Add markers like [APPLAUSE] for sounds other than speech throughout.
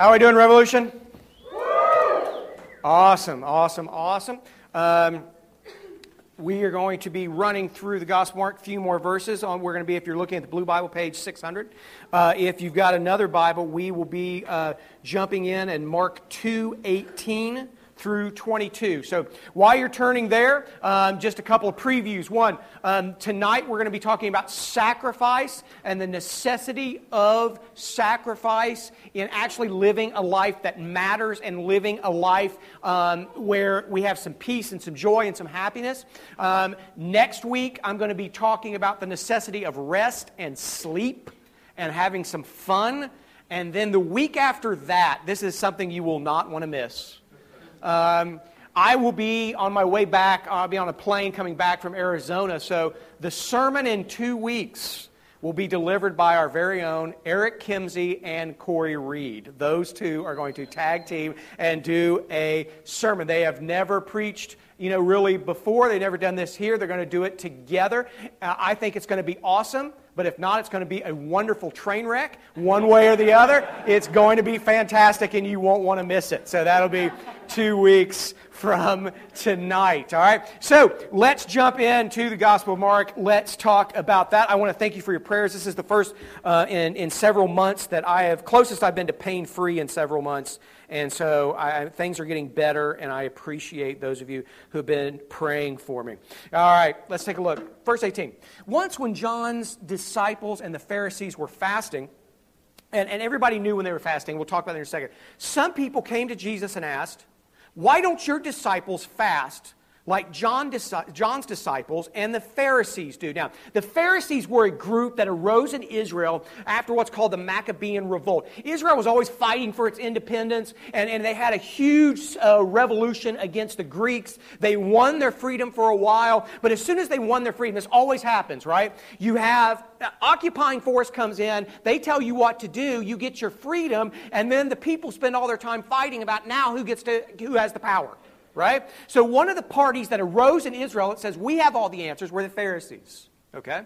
How are we doing, Revolution? Awesome, awesome, awesome. Um, we are going to be running through the Gospel Mark, a few more verses. On we're going to be, if you're looking at the Blue Bible, page 600. Uh, if you've got another Bible, we will be uh, jumping in and Mark 2:18 through 22. So while you're turning there, um, just a couple of previews. One, um, tonight we're going to be talking about sacrifice and the necessity of sacrifice in actually living a life that matters and living a life um, where we have some peace and some joy and some happiness. Um, next week, I'm going to be talking about the necessity of rest and sleep and having some fun. And then the week after that, this is something you will not want to miss. Um, I will be on my way back. I'll be on a plane coming back from Arizona. So the sermon in two weeks will be delivered by our very own Eric Kimsey and Corey Reed. Those two are going to tag team and do a sermon. They have never preached, you know, really before. They've never done this here. They're going to do it together. Uh, I think it's going to be awesome. But if not, it's going to be a wonderful train wreck, one way or the other. It's going to be fantastic, and you won't want to miss it. So that'll be two weeks from tonight. All right? So let's jump into the Gospel of Mark. Let's talk about that. I want to thank you for your prayers. This is the first uh, in, in several months that I have, closest I've been to pain free in several months. And so I, things are getting better, and I appreciate those of you who have been praying for me. All right, let's take a look. Verse 18. Once, when John's disciples and the Pharisees were fasting, and, and everybody knew when they were fasting, we'll talk about that in a second. Some people came to Jesus and asked, why don't your disciples fast like John, John's disciples and the Pharisees do. Now, the Pharisees were a group that arose in Israel after what's called the Maccabean Revolt. Israel was always fighting for its independence, and, and they had a huge uh, revolution against the Greeks. They won their freedom for a while, but as soon as they won their freedom, this always happens, right? You have uh, occupying force comes in, they tell you what to do, you get your freedom, and then the people spend all their time fighting about now who gets to who has the power right? So one of the parties that arose in Israel that says we have all the answers were the Pharisees. Okay?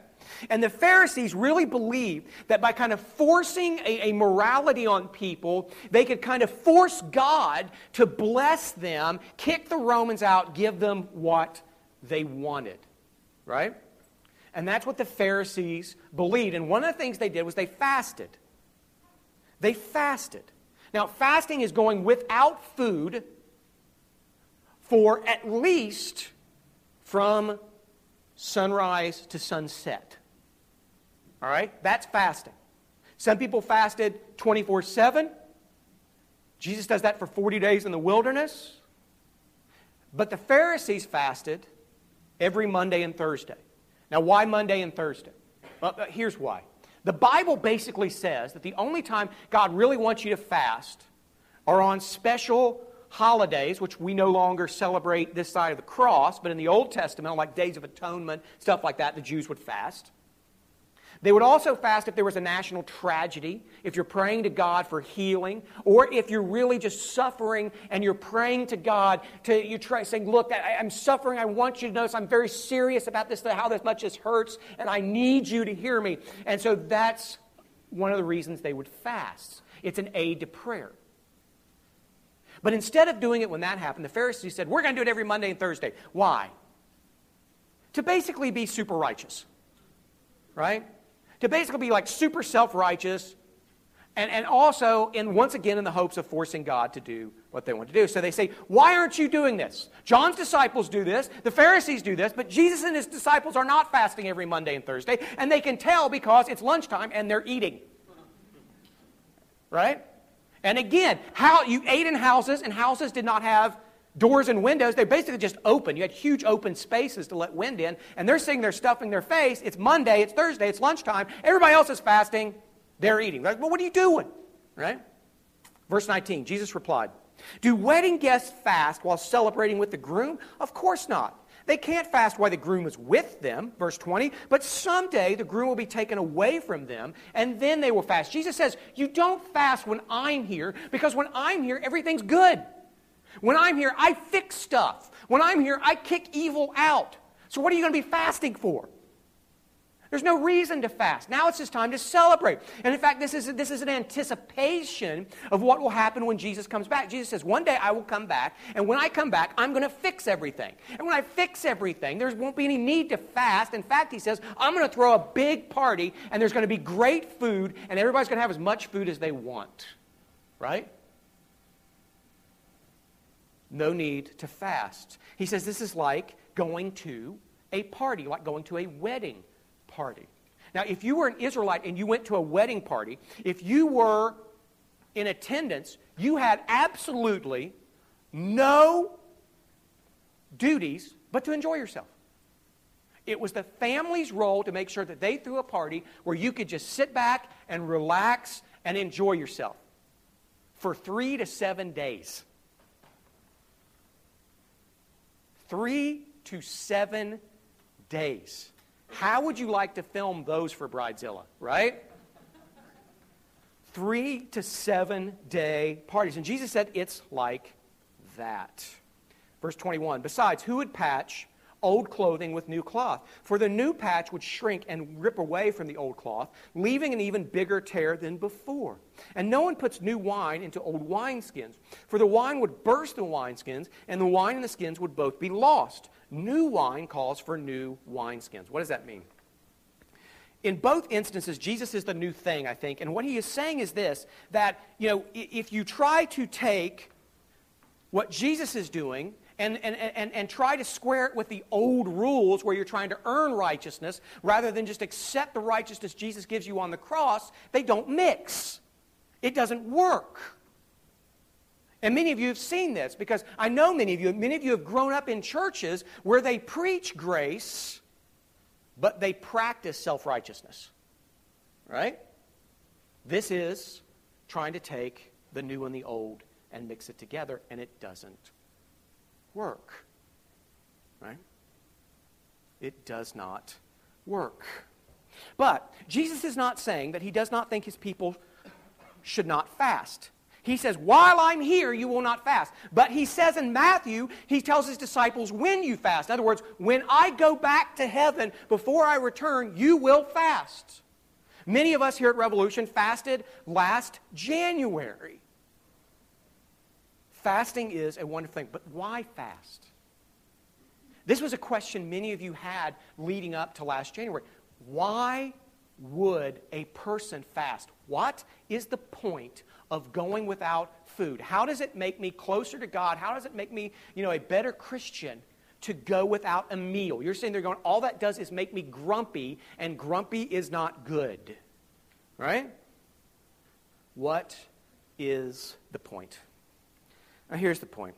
And the Pharisees really believed that by kind of forcing a, a, morality on people, they could kind of force God to bless them, kick the Romans out, give them what they wanted. Right? And that's what the Pharisees believed. And one of the things they did was they fasted. They fasted. Now, fasting is going without food for at least from sunrise to sunset. All right? That's fasting. Some people fasted 24 7. Jesus does that for 40 days in the wilderness. But the Pharisees fasted every Monday and Thursday. Now, why Monday and Thursday? Well, uh, here's why. The Bible basically says that the only time God really wants you to fast are on special holidays, which we no longer celebrate this side of the cross, but in the Old Testament, like Days of Atonement, stuff like that, the Jews would fast. They would also fast if there was a national tragedy, if you're praying to God for healing, or if you're really just suffering and you're praying to God to you try saying, "Look, I, am suffering. I want you to notice I'm very serious about this, how this much this hurts, and I need you to hear me." And so that's one of the reasons they would fast. It's an aid to prayer. But instead of doing it when that happened, the Pharisees said, We're going to do it every Monday and Thursday. Why? To basically be super righteous, right? To basically be like super self righteous, and, and also, in, once again, in the hopes of forcing God to do what they want to do. So they say, Why aren't you doing this? John's disciples do this, the Pharisees do this, but Jesus and his disciples are not fasting every Monday and Thursday, and they can tell because it's lunchtime and they're eating. Right? And again, how you ate in houses, and houses did not have doors and windows. They basically just open. You had huge open spaces to let wind in, and they're sitting there stuffing their face. It's Monday, it's Thursday, it's lunchtime. Everybody else is fasting. They're eating. Like, well, what are you doing? Right? Verse 19, Jesus replied, Do wedding guests fast while celebrating with the groom? Of course not. They can't fast while the groom is with them, verse 20, but someday the groom will be taken away from them, and then they will fast. Jesus says, You don't fast when I'm here, because when I'm here, everything's good. When I'm here, I fix stuff. When I'm here, I kick evil out. So what are you going to be fasting for? There's no reason to fast. Now it's just time to celebrate. And in fact, this is, this is an anticipation of what will happen when Jesus comes back. Jesus says, One day I will come back, and when I come back, I'm going to fix everything. And when I fix everything, there won't be any need to fast. In fact, he says, I'm going to throw a big party, and there's going to be great food, and everybody's going to have as much food as they want. Right? No need to fast. He says this is like going to a party, like going to a wedding party. Now, if you were an Israelite and you went to a wedding party, if you were in attendance, you had absolutely no duties but to enjoy yourself. It was the family's role to make sure that they threw a party where you could just sit back and relax and enjoy yourself for three to seven days. Three to seven days. How would you like to film those for Bridezilla, right? Three to seven day parties. And Jesus said it's like that. Verse 21 Besides, who would patch old clothing with new cloth? For the new patch would shrink and rip away from the old cloth, leaving an even bigger tear than before. And no one puts new wine into old wineskins, for the wine would burst the wineskins, and the wine and the skins would both be lost. New wine calls for new wineskins. What does that mean? In both instances, Jesus is the new thing, I think. And what he is saying is this that, you know, if you try to take what Jesus is doing and, and, and, and try to square it with the old rules where you're trying to earn righteousness rather than just accept the righteousness Jesus gives you on the cross, they don't mix. It doesn't work. And many of you have seen this because I know many of you, many of you have grown up in churches where they preach grace, but they practice self righteousness. Right? This is trying to take the new and the old and mix it together, and it doesn't work. Right? It does not work. But Jesus is not saying that he does not think his people should not fast. He says, While I'm here, you will not fast. But he says in Matthew, he tells his disciples, When you fast. In other words, when I go back to heaven before I return, you will fast. Many of us here at Revolution fasted last January. Fasting is a wonderful thing, but why fast? This was a question many of you had leading up to last January. Why would a person fast? What is the point of going without food? How does it make me closer to God? How does it make me, you know, a better Christian to go without a meal? You're saying they're going, all that does is make me grumpy, and grumpy is not good. Right? What is the point? Now, here's the point.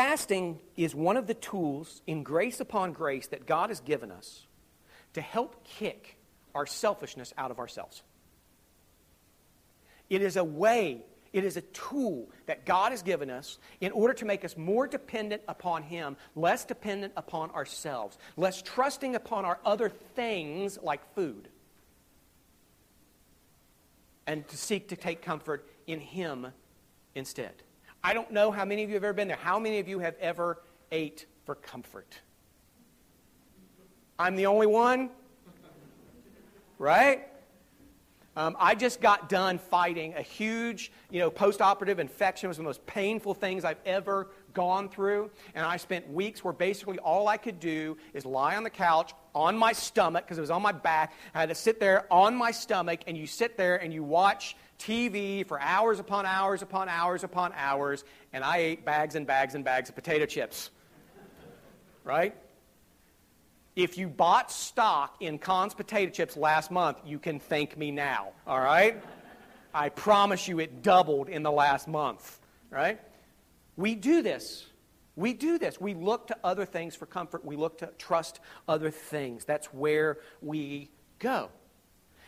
Fasting is one of the tools in grace upon grace that God has given us to help kick our selfishness out of ourselves. It is a way, it is a tool that God has given us in order to make us more dependent upon Him, less dependent upon ourselves, less trusting upon our other things like food, and to seek to take comfort in Him instead. I don't know how many of you have ever been there. How many of you have ever ate for comfort? I'm the only one? right? Um, I just got done fighting a huge, you know, post-operative infection. It was the most painful things I've ever gone through. And I spent weeks where basically all I could do is lie on the couch on my stomach because it was on my back. I had to sit there on my stomach, and you sit there and you watch TV for hours upon hours upon hours upon hours. And I ate bags and bags and bags of potato chips. Right? If you bought stock in Conn's potato chips last month, you can thank me now, all right? I promise you it doubled in the last month, right? We do this. We do this. We look to other things for comfort. We look to trust other things. That's where we go.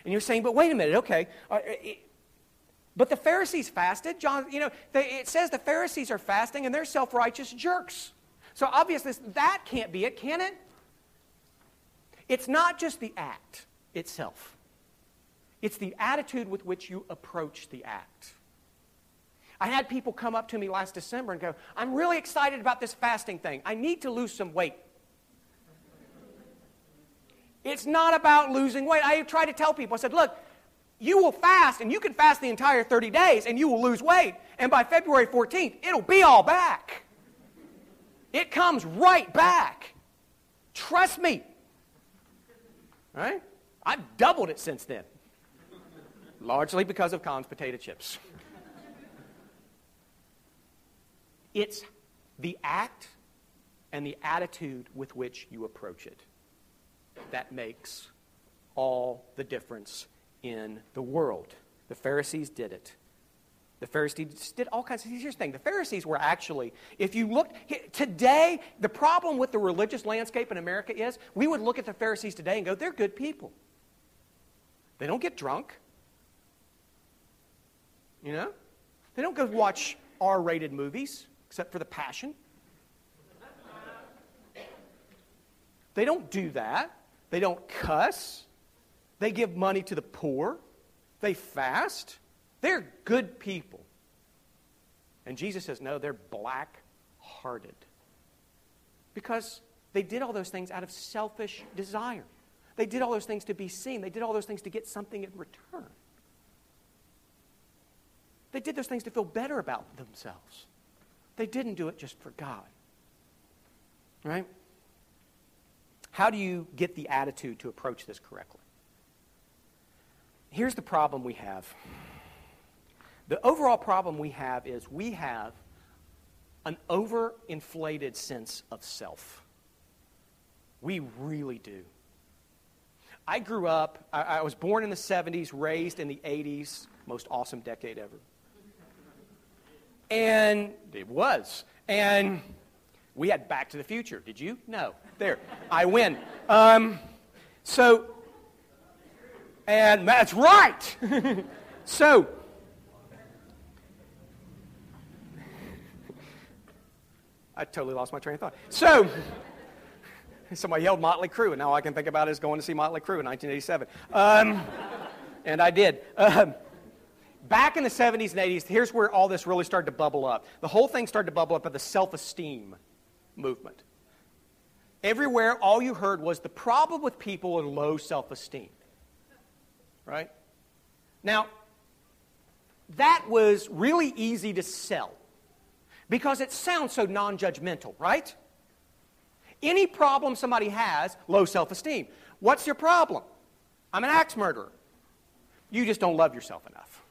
And you're saying, but wait a minute, okay. Uh, But the Pharisees fasted. John, you know, they, it says the Pharisees are fasting and they're self righteous jerks. So obviously, that can't be it, can it? It's not just the act itself, it's the attitude with which you approach the act. I had people come up to me last December and go, I'm really excited about this fasting thing. I need to lose some weight. It's not about losing weight. I try to tell people, I said, look, you will fast and you can fast the entire 30 days and you will lose weight. And by February 14th, it'll be all back. It comes right back. Trust me. Right? I've doubled it since then. Largely because of Conn's potato chips. It's the act and the attitude with which you approach it that makes all the difference in the world. The Pharisees did it. The Pharisees did all kinds of here's the thing. The Pharisees were actually, if you look today, the problem with the religious landscape in America is we would look at the Pharisees today and go, they're good people. They don't get drunk. You know? They don't go watch R rated movies, except for The Passion. They don't do that. They don't cuss. They give money to the poor. They fast. They're good people. And Jesus says, no, they're black hearted. Because they did all those things out of selfish desire. They did all those things to be seen. They did all those things to get something in return. They did those things to feel better about themselves. They didn't do it just for God. Right? How do you get the attitude to approach this correctly? Here's the problem we have. The overall problem we have is we have an overinflated sense of self. We really do. I grew up, I, I, was born in the 70s, raised in the 80s, most awesome decade ever. And it was. And we had Back to the Future. Did you? No. There. I win. Um, so, and that's right. [LAUGHS] so, I totally lost my train of thought. So, [LAUGHS] somebody yelled Motley Crue, and now I can think about is going to see Motley Crue in 1987. Um, and I did. Um, back in the 70s and 80s, here's where all this really started to bubble up. The whole thing started to bubble up at the self esteem movement. Everywhere, all you heard was the problem with people with low self esteem. Right? Now, that was really easy to sell because it sounds so non judgmental, right? Any problem somebody has, low self esteem. What's your problem? I'm an axe murderer. You just don't love yourself enough.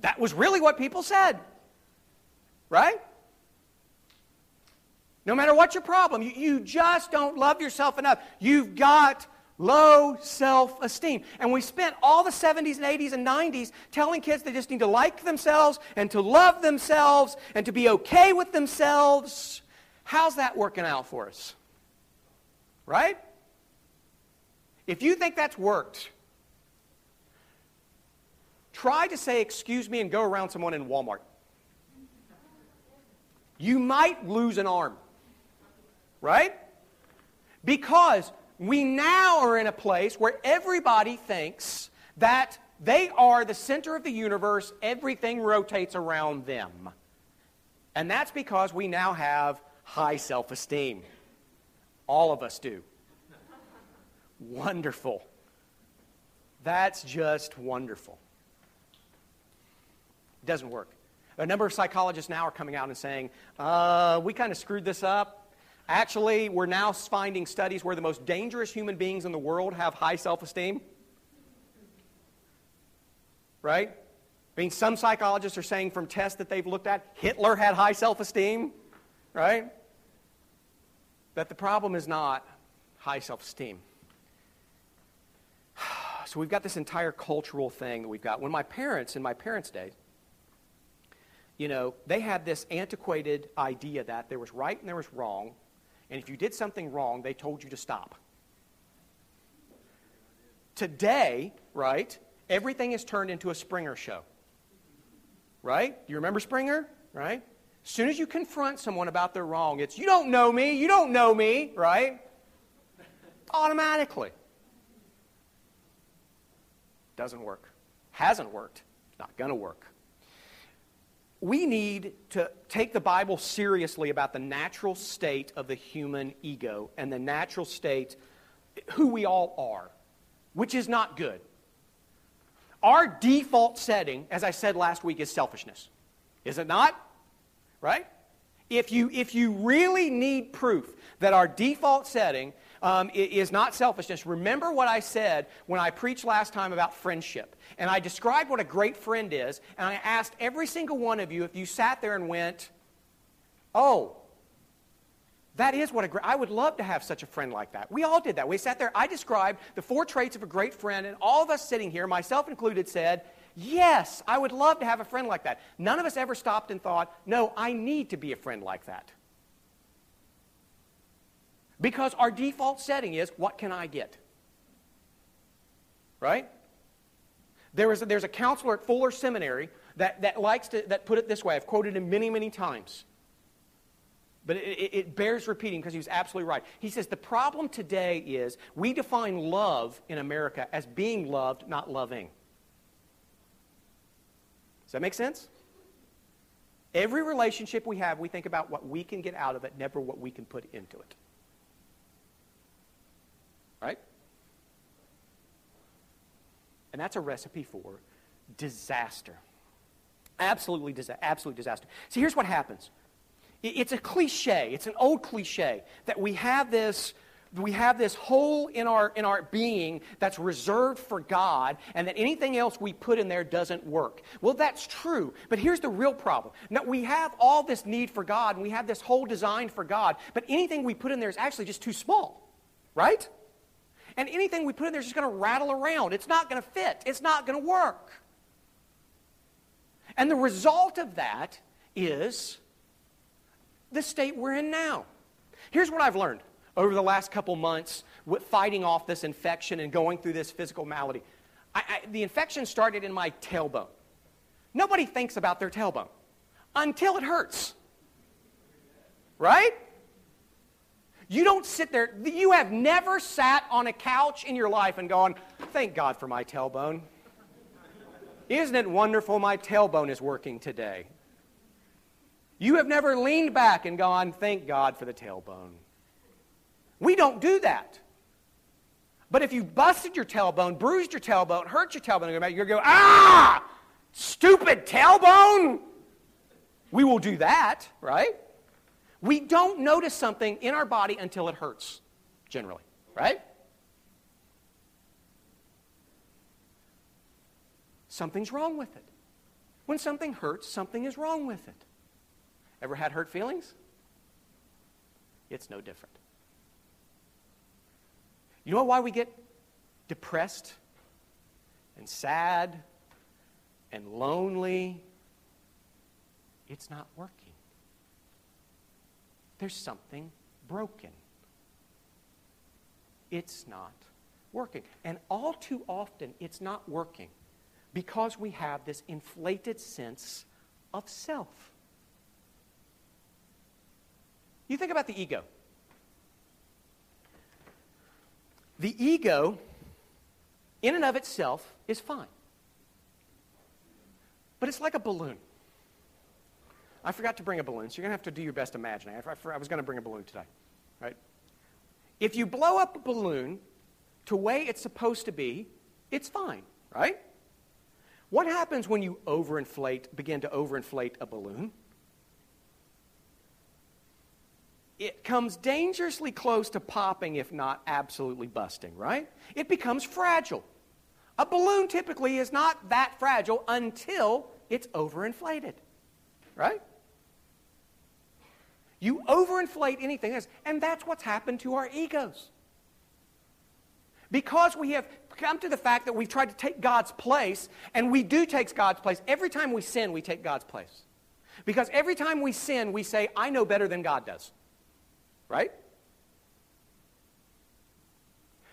That was really what people said, right? No matter what your problem, you, you just don't love yourself enough. You've got low self esteem. And we spent all the 70s and 80s and 90s telling kids they just need to like themselves and to love themselves and to be okay with themselves. How's that working out for us? Right? If you think that's worked, try to say, excuse me, and go around someone in Walmart. You might lose an arm. Right? Because we now are in a place where everybody thinks that they are the center of the universe, everything rotates around them. And that's because we now have high self esteem. All of us do. wonderful. That's just wonderful. It doesn't work. A number of psychologists now are coming out and saying, uh, we kind of screwed this up. Actually, we're now finding studies where the most dangerous human beings in the world have high self esteem. Right? I mean, some psychologists are saying from tests that they've looked at, Hitler had high self esteem. Right? That the problem is not high self esteem. [SIGHS] So we've got this entire cultural thing that we've got. When my parents, in my parents' day, you know, they had this antiquated idea that there was right and there was wrong, and if you did something wrong, they told you to stop. Today, right, everything is turned into a Springer show. Right? Do you remember Springer? Right? As soon as you confront someone about their wrong, it's, you don't know me, you don't know me, right? Automatically. Doesn't work. Hasn't worked. Not going to work we need to take the Bible seriously about the natural state of the human ego and the natural state who we all are, which is not good. Our default setting, as I said last week, is selfishness. Is it not? Right? If you, if you really need proof that our default setting um, is not selfishness, remember what I said when I preached last time about friendship. And I described what a great friend is, and I asked every single one of you if you sat there and went, Oh, that is what a great, I would love to have such a friend like that. We all did that. We sat there, I described the four traits of a great friend, and all of us sitting here, myself included, said, Yes, I would love to have a friend like that. None of us ever stopped and thought, No, I need to be a friend like that. Because our default setting is, What can I get? Right? There is a, there's a counselor at Fuller Seminary that, that likes to that put it this way. I've quoted him many, many times. But it, it, it bears repeating because he was absolutely right. He says the problem today is we define love in America as being loved, not loving. Does that make sense? Every relationship we have, we think about what we can get out of it, never what we can put into it. Right? And that's a recipe for disaster. Absolutely, disa- absolute disaster. See, here's what happens it's a cliche, it's an old cliche that we have this we have this hole in our, in our being that's reserved for God, and that anything else we put in there doesn't work. Well, that's true, but here's the real problem. Now, we have all this need for God, and we have this whole design for God, but anything we put in there is actually just too small, right? And anything we put in there is just going to rattle around. It's not going to fit, it's not going to work. And the result of that is the state we're in now. Here's what I've learned over the last couple months with fighting off this infection and going through this physical malady. I, I, the infection started in my tailbone. Nobody thinks about their tailbone until it hurts. Right? You don't sit there, you have never sat on a couch in your life and gone, thank God for my tailbone. Isn't it wonderful my tailbone is working today? You have never leaned back and gone, thank God for the tailbone. We don't do that. But if you busted your tailbone, bruised your tailbone, hurt your tailbone, you're going to go, ah, stupid tailbone. We will do that, right? We don't notice something in our body until it hurts, generally, right? Something's wrong with it. When something hurts, something is wrong with it. Ever had hurt feelings? It's no different. You know why we get depressed and sad and lonely? It's not working. There's something broken. It's not working. And all too often, it's not working because we have this inflated sense of self. You think about the ego. The ego, in and of itself, is fine. But it's like a balloon. I forgot to bring a balloon, so you're going to have to do your best imagining. I, I, I was going to bring a balloon today, right? If you blow up a balloon to way it's supposed to be, it's fine, right? What happens when you overinflate, begin to overinflate a balloon? it comes dangerously close to popping, if not absolutely busting, right? It becomes fragile. A balloon typically is not that fragile until it's overinflated, right? You overinflate anything else, and that's what's happened to our egos. Because we have come to the fact that we've tried to take God's place, and we do take God's place. Every time we sin, we take God's place. Because every time we sin, we say, I know better than God does right?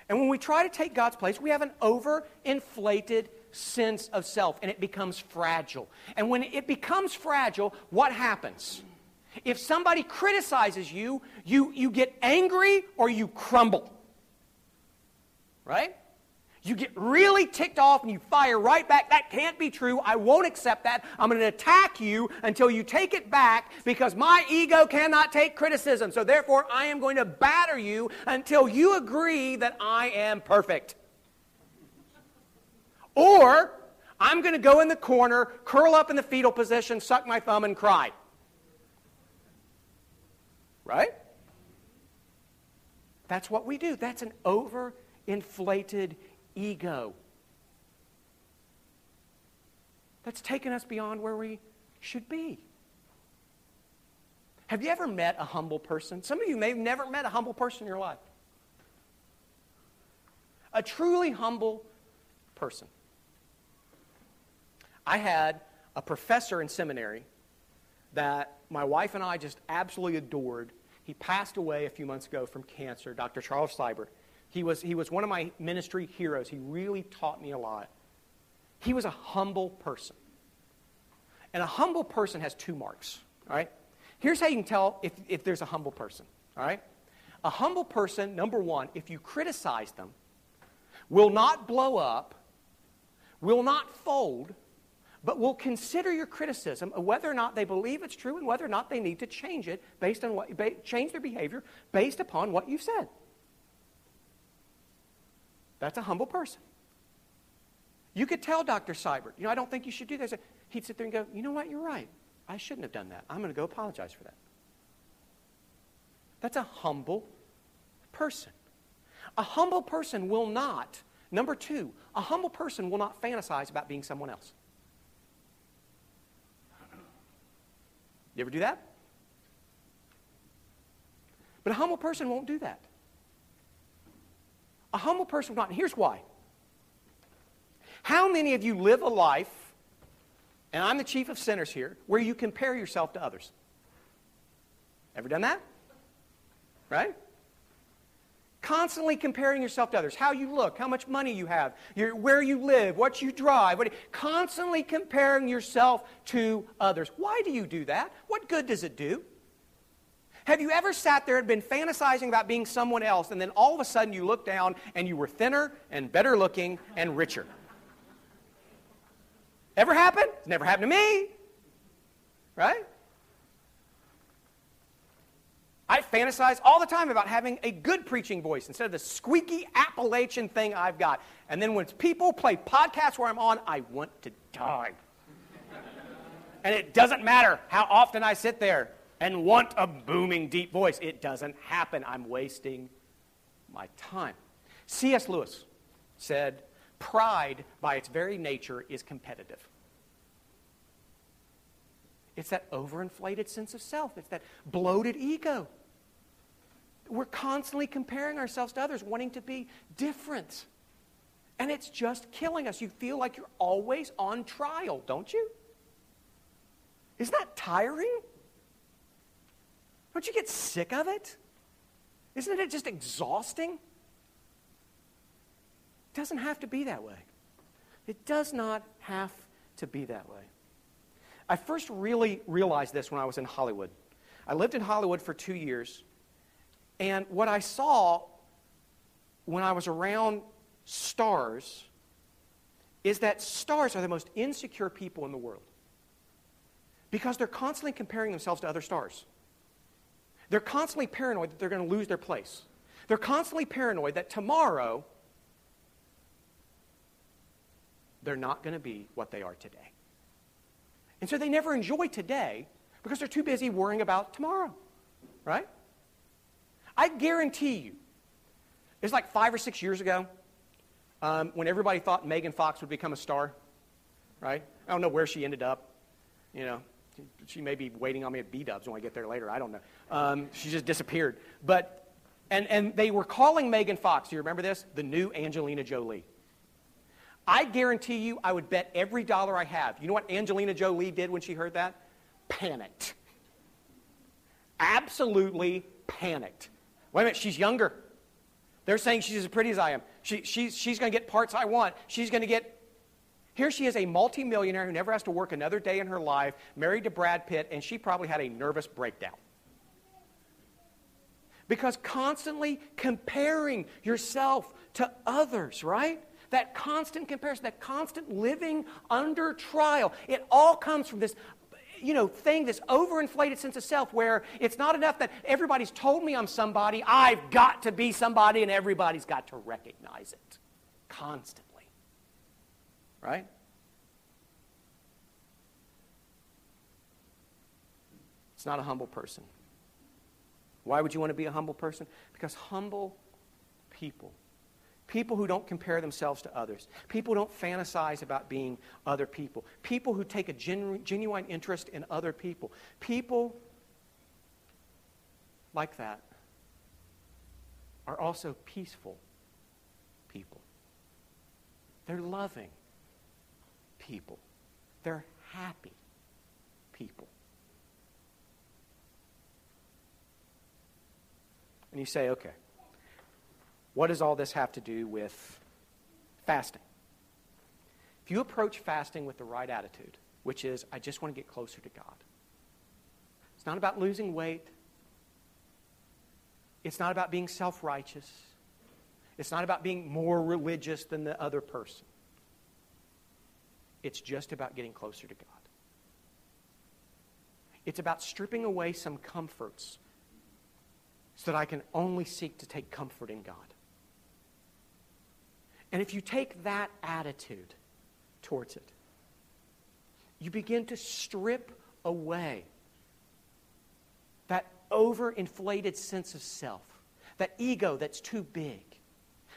And when we try to take God's place, we have an overinflated sense of self, and it becomes fragile. And when it becomes fragile, what happens? If somebody criticizes you, you, you get angry or you crumble. Right? You get really ticked off and you fire right back. That can't be true. I won't accept that. I'm going to attack you until you take it back because my ego cannot take criticism. So therefore, I am going to batter you until you agree that I am perfect. Or I'm going to go in the corner, curl up in the fetal position, suck my thumb, and cry. Right? That's what we do. That's an overinflated ego. That's taken us beyond where we should be. Have you ever met a humble person? Some of you may have never met a humble person in your life. A truly humble person. I had a professor in seminary that my wife and I just absolutely adored. He passed away a few months ago from cancer, Dr. Charles Seibert. He was, he was one of my ministry heroes. He really taught me a lot. He was a humble person. And a humble person has two marks, all right? Here's how you can tell if, if there's a humble person, all right? A humble person, number one, if you criticize them, will not blow up, will not fold, but will consider your criticism of whether or not they believe it's true and whether or not they need to change it based on what, change their behavior based upon what you've said. That's a humble person. You could tell Dr. Seibert, you know, I don't think you should do this. He'd sit there and go, you know what, you're right. I shouldn't have done that. I'm going to go apologize for that. That's a humble person. A humble person will not, number two, a humble person will not fantasize about being someone else. You ever do that? But a humble person won't do that. A humble person will not. And here's why. How many of you live a life, and I'm the chief of sinners here, where you compare yourself to others? Ever done that? Right? Constantly comparing yourself to others. How you look, how much money you have, your, where you live, what you drive. What, constantly comparing yourself to others. Why do you do that? What good does it do? Have you ever sat there and been fantasizing about being someone else, and then all of a sudden you look down and you were thinner and better looking and richer? Ever happened? It's never happened to me. Right? I fantasize all the time about having a good preaching voice instead of the squeaky Appalachian thing I've got. And then when people play podcasts where I'm on, I want to die. and it doesn't matter how often I sit there and want a booming, deep voice. It doesn't happen. I'm wasting my time. C.S. Lewis said, Pride, by its very nature, is competitive. It's that overinflated sense of self, it's that bloated ego. We're constantly comparing ourselves to others, wanting to be different. And it's just killing us. You feel like you're always on trial, don't you? Isn't that tiring? Don't you get sick of it? Isn't it just exhausting? It doesn't have to be that way. It does not have to be that way. I first really realized this when I was in Hollywood. I lived in Hollywood for two years, and what I saw when I was around stars is that stars are the most insecure people in the world because they're constantly comparing themselves to other stars. They're constantly paranoid that they're going to lose their place. They're constantly paranoid that tomorrow they're not going to be what they are today. And so they never enjoy today because they're too busy worrying about tomorrow, right? I guarantee you, it's like five or six years ago um, when everybody thought Megan Fox would become a star, right? I don't know where she ended up. You know, she may be waiting on me at B Dubs when I get there later. I don't know. Um, she just disappeared. But, and, and they were calling Megan Fox, do you remember this? The new Angelina Jolie. I guarantee you, I would bet every dollar I have. You know what Angelina Jolie did when she heard that? Panicked. Absolutely panicked. Wait a minute, she's younger. They're saying she's as pretty as I am. She, she's she's going to get parts I want. She's going to get here she is, a multimillionaire who never has to work another day in her life, married to Brad Pitt, and she probably had a nervous breakdown. Because constantly comparing yourself to others, right? that constant comparison, that constant living under trial, it all comes from this you know, thing, this overinflated sense of self where it's not enough that everybody's told me I'm somebody, I've got to be somebody, and everybody's got to recognize it constantly. Right? It's not a humble person. Why would you want to be a humble person? Because humble people People who don't compare themselves to others. People who don't fantasize about being other people. People who take a genu- genuine interest in other people. People like that are also peaceful people. They're loving people. They're happy people. And you say, okay, what does all this have to do with fasting? If you approach fasting with the right attitude, which is, I just want to get closer to God, it's not about losing weight, it's not about being self righteous, it's not about being more religious than the other person. It's just about getting closer to God. It's about stripping away some comforts so that I can only seek to take comfort in God. And if you take that attitude towards it, you begin to strip away that overinflated sense of self, that ego that's too big,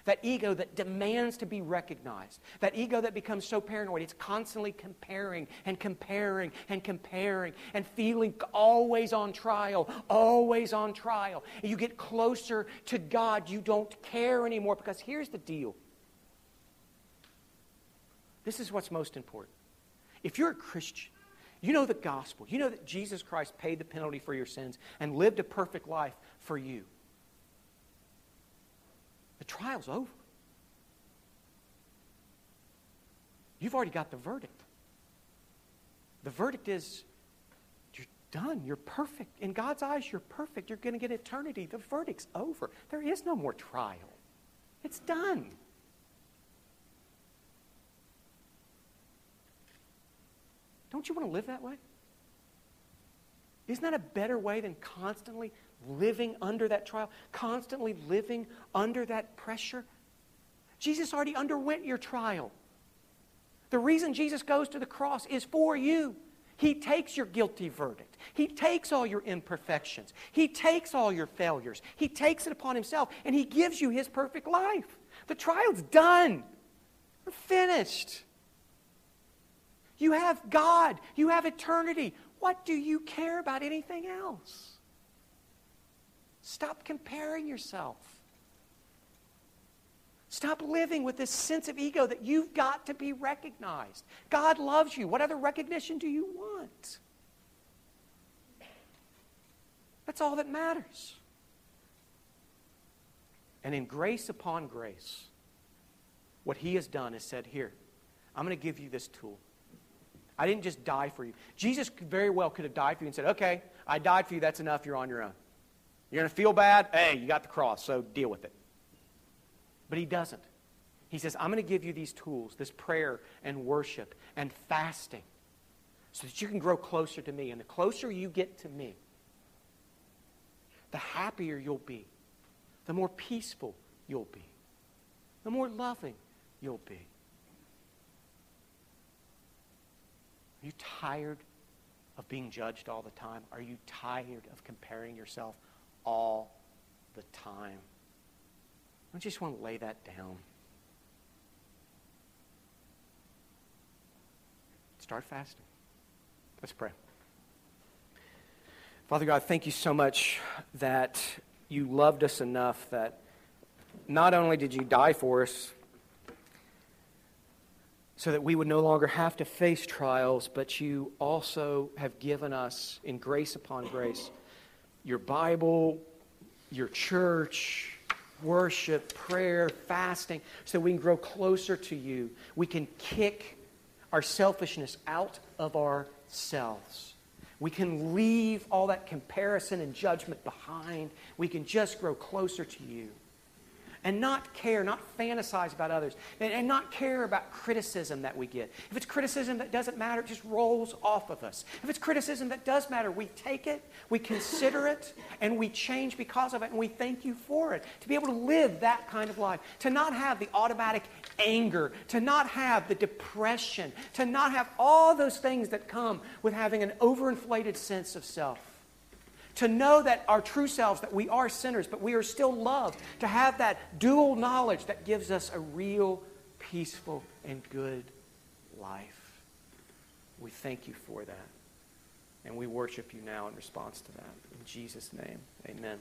that ego that demands to be recognized, that ego that becomes so paranoid, it's constantly comparing and comparing and comparing and feeling always on trial, always on trial. You get closer to God, you don't care anymore because here's the deal this is what's most important. If you're a Christian, you know the gospel. You know that Jesus Christ paid the penalty for your sins and lived a perfect life for you. The trial's over. You've already got the verdict. The verdict is you're done. You're perfect. In God's eyes, you're perfect. You're going to get eternity. The verdict's over. There is no more trial. It's done. Don't you want to live that way? Isn't that a better way than constantly living under that trial, constantly living under that pressure? Jesus already underwent your trial. The reason Jesus goes to the cross is for you. He takes your guilty verdict. He takes all your imperfections. He takes all your failures. He takes it upon himself and he gives you his perfect life. The trial's done. We're finished. You have God. You have eternity. What do you care about anything else? Stop comparing yourself. Stop living with this sense of ego that you've got to be recognized. God loves you. What other recognition do you want? That's all that matters. And in grace upon grace, what He has done is said, Here, I'm going to give you this tool. I didn't just die for you. Jesus very well could have died for you and said, okay, I died for you. That's enough. You're on your own. You're going to feel bad? Hey, you got the cross, so deal with it. But he doesn't. He says, I'm going to give you these tools, this prayer and worship and fasting, so that you can grow closer to me. And the closer you get to me, the happier you'll be, the more peaceful you'll be, the more loving you'll be. Are you tired of being judged all the time? Are you tired of comparing yourself all the time? I just want to lay that down. Start fasting. Let's pray. Father God, thank you so much that you loved us enough that not only did you die for us, so that we would no longer have to face trials, but you also have given us, in grace upon grace, your Bible, your church, worship, prayer, fasting, so we can grow closer to you. We can kick our selfishness out of ourselves. We can leave all that comparison and judgment behind. We can just grow closer to you. And not care, not fantasize about others, and, and, not care about criticism that we get. If it's criticism that doesn't matter, it just rolls off of us. If it's criticism that does matter, we take it, we consider it, and we change because of it, and we thank you for it. To be able to live that kind of life, to not have the automatic anger, to not have the depression, to not have all those things that come with having an overinflated sense of self to know that our true selves, that we are sinners, but we are still loved, to have that dual knowledge that gives us a real, peaceful, and good life. We thank you for that. And we worship you now in response to that. In Jesus' name, amen.